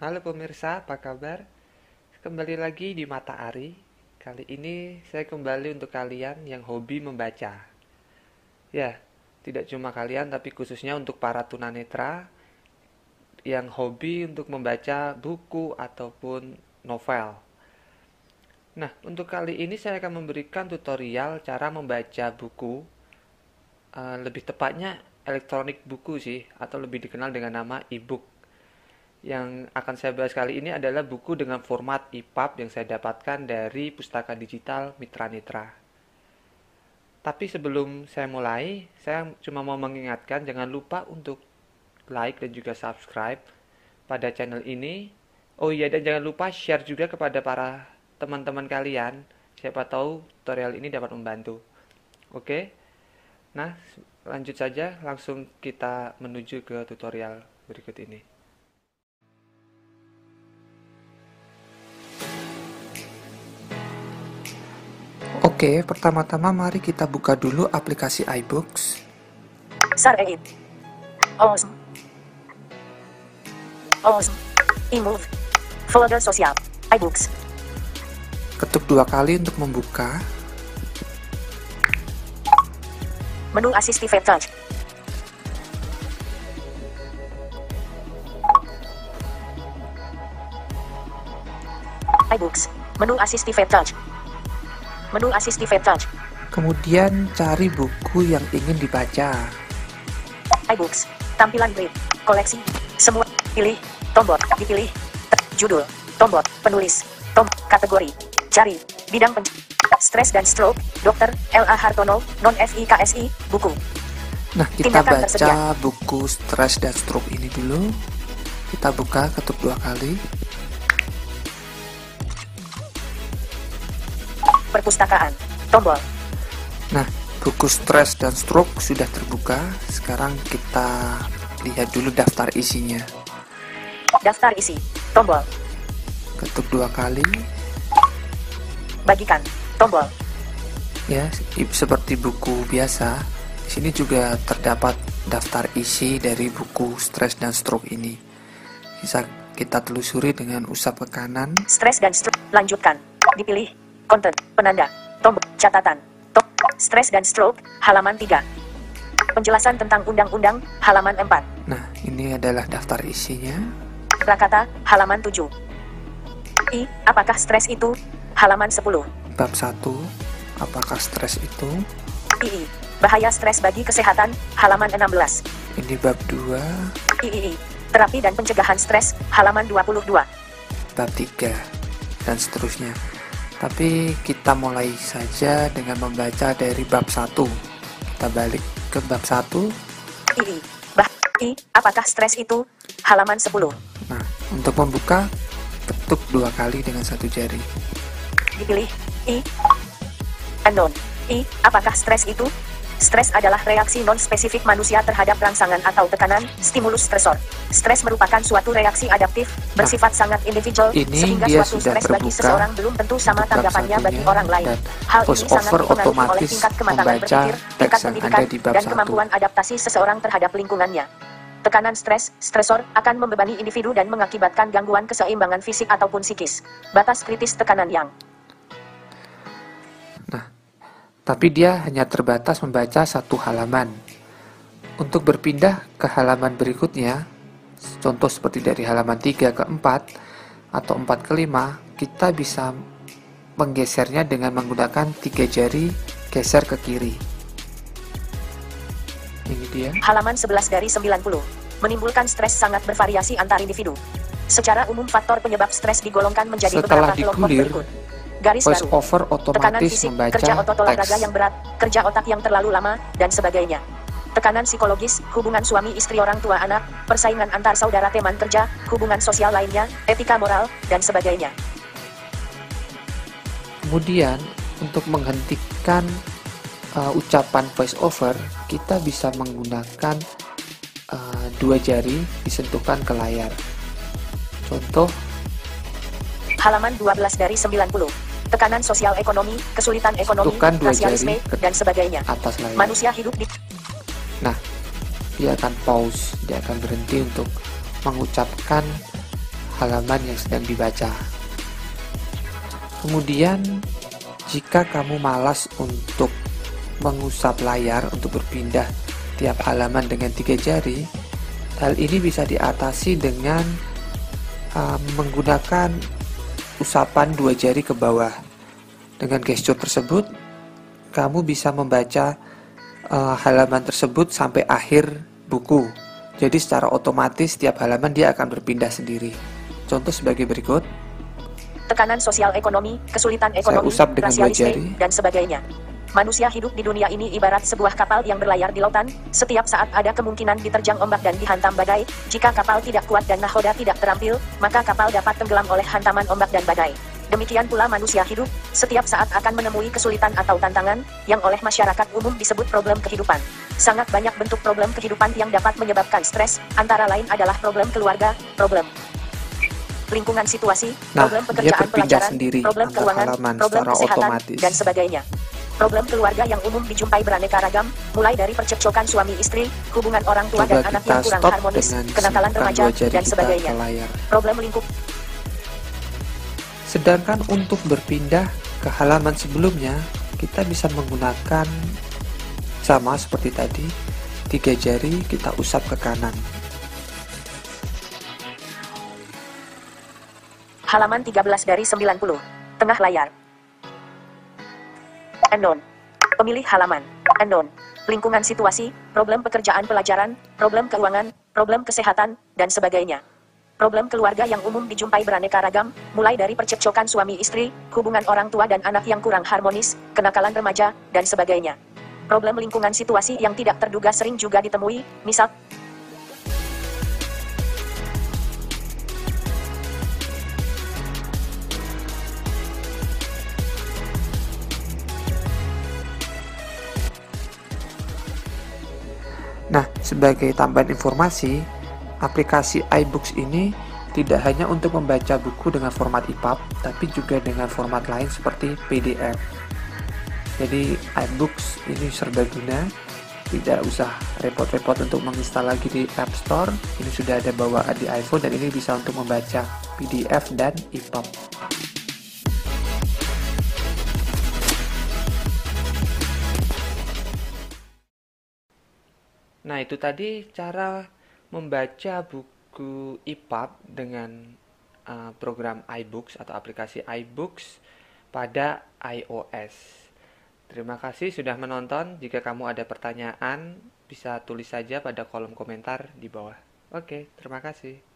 Halo pemirsa, apa kabar? Kembali lagi di Mata Ari. Kali ini saya kembali untuk kalian yang hobi membaca. Ya, tidak cuma kalian tapi khususnya untuk para tunanetra yang hobi untuk membaca buku ataupun novel. Nah, untuk kali ini saya akan memberikan tutorial cara membaca buku. Uh, lebih tepatnya elektronik buku sih, atau lebih dikenal dengan nama e-book yang akan saya bahas kali ini adalah buku dengan format EPUB yang saya dapatkan dari pustaka digital Mitra Nitra. Tapi sebelum saya mulai, saya cuma mau mengingatkan jangan lupa untuk like dan juga subscribe pada channel ini. Oh iya dan jangan lupa share juga kepada para teman-teman kalian. Siapa tahu tutorial ini dapat membantu. Oke. Nah, lanjut saja langsung kita menuju ke tutorial berikut ini. Oke, pertama-tama mari kita buka dulu aplikasi iBooks. Sarein. Os. Os. Imove. Folder sosial. iBooks. Ketuk dua kali untuk membuka. Menu Assistive Touch. iBooks. Menu Assistive Touch. Menu Assistive Touch. Kemudian cari buku yang ingin dibaca. iBooks. Tampilan grid. Koleksi. Semua. Pilih. Tombol. Dipilih. Judul. Tombol. Penulis. Tom. Kategori. Cari. Bidang pen... Stres dan stroke. Dr. L.A. Hartono. Non FIKSI. Buku. Nah, kita Tindakan baca tersedia. buku stres dan stroke ini dulu. Kita buka ketuk dua kali. Perpustakaan. Tombol. Nah, buku stres dan stroke sudah terbuka. Sekarang kita lihat dulu daftar isinya. Daftar isi. Tombol. Ketuk dua kali. Bagikan. Tombol. Ya, seperti buku biasa. Di sini juga terdapat daftar isi dari buku stres dan stroke ini. Bisa kita telusuri dengan usap ke kanan. Stres dan stroke. Lanjutkan. Dipilih. Konten. Penanda. Tombol. Catatan. Top. Stres dan stroke. Halaman 3. Penjelasan tentang undang-undang. Halaman 4. Nah, ini adalah daftar isinya. Prakata. Halaman 7. I. Apakah stres itu? Halaman 10. Bab 1, apakah stres itu? II. Bahaya stres bagi kesehatan. Halaman 16. Ini bab 2, III. Terapi dan pencegahan stres. Halaman 22. bab 3, dan seterusnya. Tapi kita mulai saja dengan membaca dari bab 1. Kita balik ke bab 1. II. Bah. I. Apakah stres itu? Halaman 10. Nah, untuk membuka, ketuk dua kali dengan satu jari. Dipilih. I. Unknown. I. Apakah stres itu? Stres adalah reaksi non-spesifik manusia terhadap rangsangan atau tekanan, stimulus stresor. Stres merupakan suatu reaksi adaptif, bersifat sangat individual, ini sehingga dia suatu sudah stres bagi seseorang belum tentu sama tanggapannya bagi orang lain. Hal ini sangat dipengaruhi oleh tingkat kematangan berpikir, tingkat pendidikan, di dan kemampuan adaptasi seseorang terhadap lingkungannya. Tekanan stres, stresor, akan membebani individu dan mengakibatkan gangguan keseimbangan fisik ataupun psikis. Batas kritis tekanan yang Tapi dia hanya terbatas membaca satu halaman. Untuk berpindah ke halaman berikutnya, contoh seperti dari halaman 3 ke 4 atau 4 ke 5, kita bisa menggesernya dengan menggunakan tiga jari geser ke kiri. Ini dia. Halaman 11 dari 90. Menimbulkan stres sangat bervariasi antar individu. Secara umum faktor penyebab stres digolongkan menjadi Setelah beberapa kelompok berikut. Garis Voice baru. over Tekanan otomatis fisik, membaca kerja otot olahraga yang berat, kerja otak yang terlalu lama, dan sebagainya. Tekanan psikologis, hubungan suami istri orang tua anak, persaingan antar saudara teman kerja, hubungan sosial lainnya, etika moral, dan sebagainya. Kemudian untuk menghentikan uh, ucapan voice over, kita bisa menggunakan uh, dua jari disentuhkan ke layar. Contoh, Halaman 12 dari 90. Tekanan sosial ekonomi, kesulitan ekonomi, Sentuhkan dua rasialisme, jari dan sebagainya. atas layar. Manusia hidup di Nah, dia akan pause, dia akan berhenti untuk mengucapkan halaman yang sedang dibaca. Kemudian, jika kamu malas untuk mengusap layar untuk berpindah tiap halaman dengan tiga jari, hal ini bisa diatasi dengan uh, menggunakan usapan dua jari ke bawah. Dengan gestur tersebut, kamu bisa membaca uh, halaman tersebut sampai akhir buku. Jadi secara otomatis setiap halaman dia akan berpindah sendiri. Contoh sebagai berikut. Tekanan sosial ekonomi, kesulitan ekonomi, usap dengan dua jari. dan sebagainya. Manusia hidup di dunia ini ibarat sebuah kapal yang berlayar di lautan, setiap saat ada kemungkinan diterjang ombak dan dihantam badai, jika kapal tidak kuat dan nahoda tidak terampil, maka kapal dapat tenggelam oleh hantaman ombak dan badai. Demikian pula manusia hidup, setiap saat akan menemui kesulitan atau tantangan, yang oleh masyarakat umum disebut problem kehidupan. Sangat banyak bentuk problem kehidupan yang dapat menyebabkan stres, antara lain adalah problem keluarga, problem lingkungan situasi, nah, problem pekerjaan pelajaran, sendiri problem keuangan, problem kesehatan, otomatis. dan sebagainya. Problem keluarga yang umum dijumpai beraneka ragam, mulai dari percekcokan suami istri, hubungan orang tua Coba dan anak yang kurang harmonis, kenakalan remaja, dan sebagainya. Problem lingkup. Sedangkan untuk berpindah ke halaman sebelumnya, kita bisa menggunakan sama seperti tadi, tiga jari kita usap ke kanan. Halaman 13 dari 90. Tengah layar. Unknown. Pemilih halaman. Unknown. Lingkungan situasi, problem pekerjaan pelajaran, problem keuangan, problem kesehatan, dan sebagainya. Problem keluarga yang umum dijumpai beraneka ragam, mulai dari percekcokan suami istri, hubungan orang tua dan anak yang kurang harmonis, kenakalan remaja, dan sebagainya. Problem lingkungan situasi yang tidak terduga sering juga ditemui, misal sebagai tambahan informasi, aplikasi iBooks ini tidak hanya untuk membaca buku dengan format EPUB, tapi juga dengan format lain seperti PDF. Jadi iBooks ini serbaguna, tidak usah repot-repot untuk menginstal lagi di App Store. Ini sudah ada bawaan di iPhone dan ini bisa untuk membaca PDF dan EPUB. Nah, itu tadi cara membaca buku EPUB dengan uh, program iBooks atau aplikasi iBooks pada iOS. Terima kasih sudah menonton. Jika kamu ada pertanyaan, bisa tulis saja pada kolom komentar di bawah. Oke, terima kasih.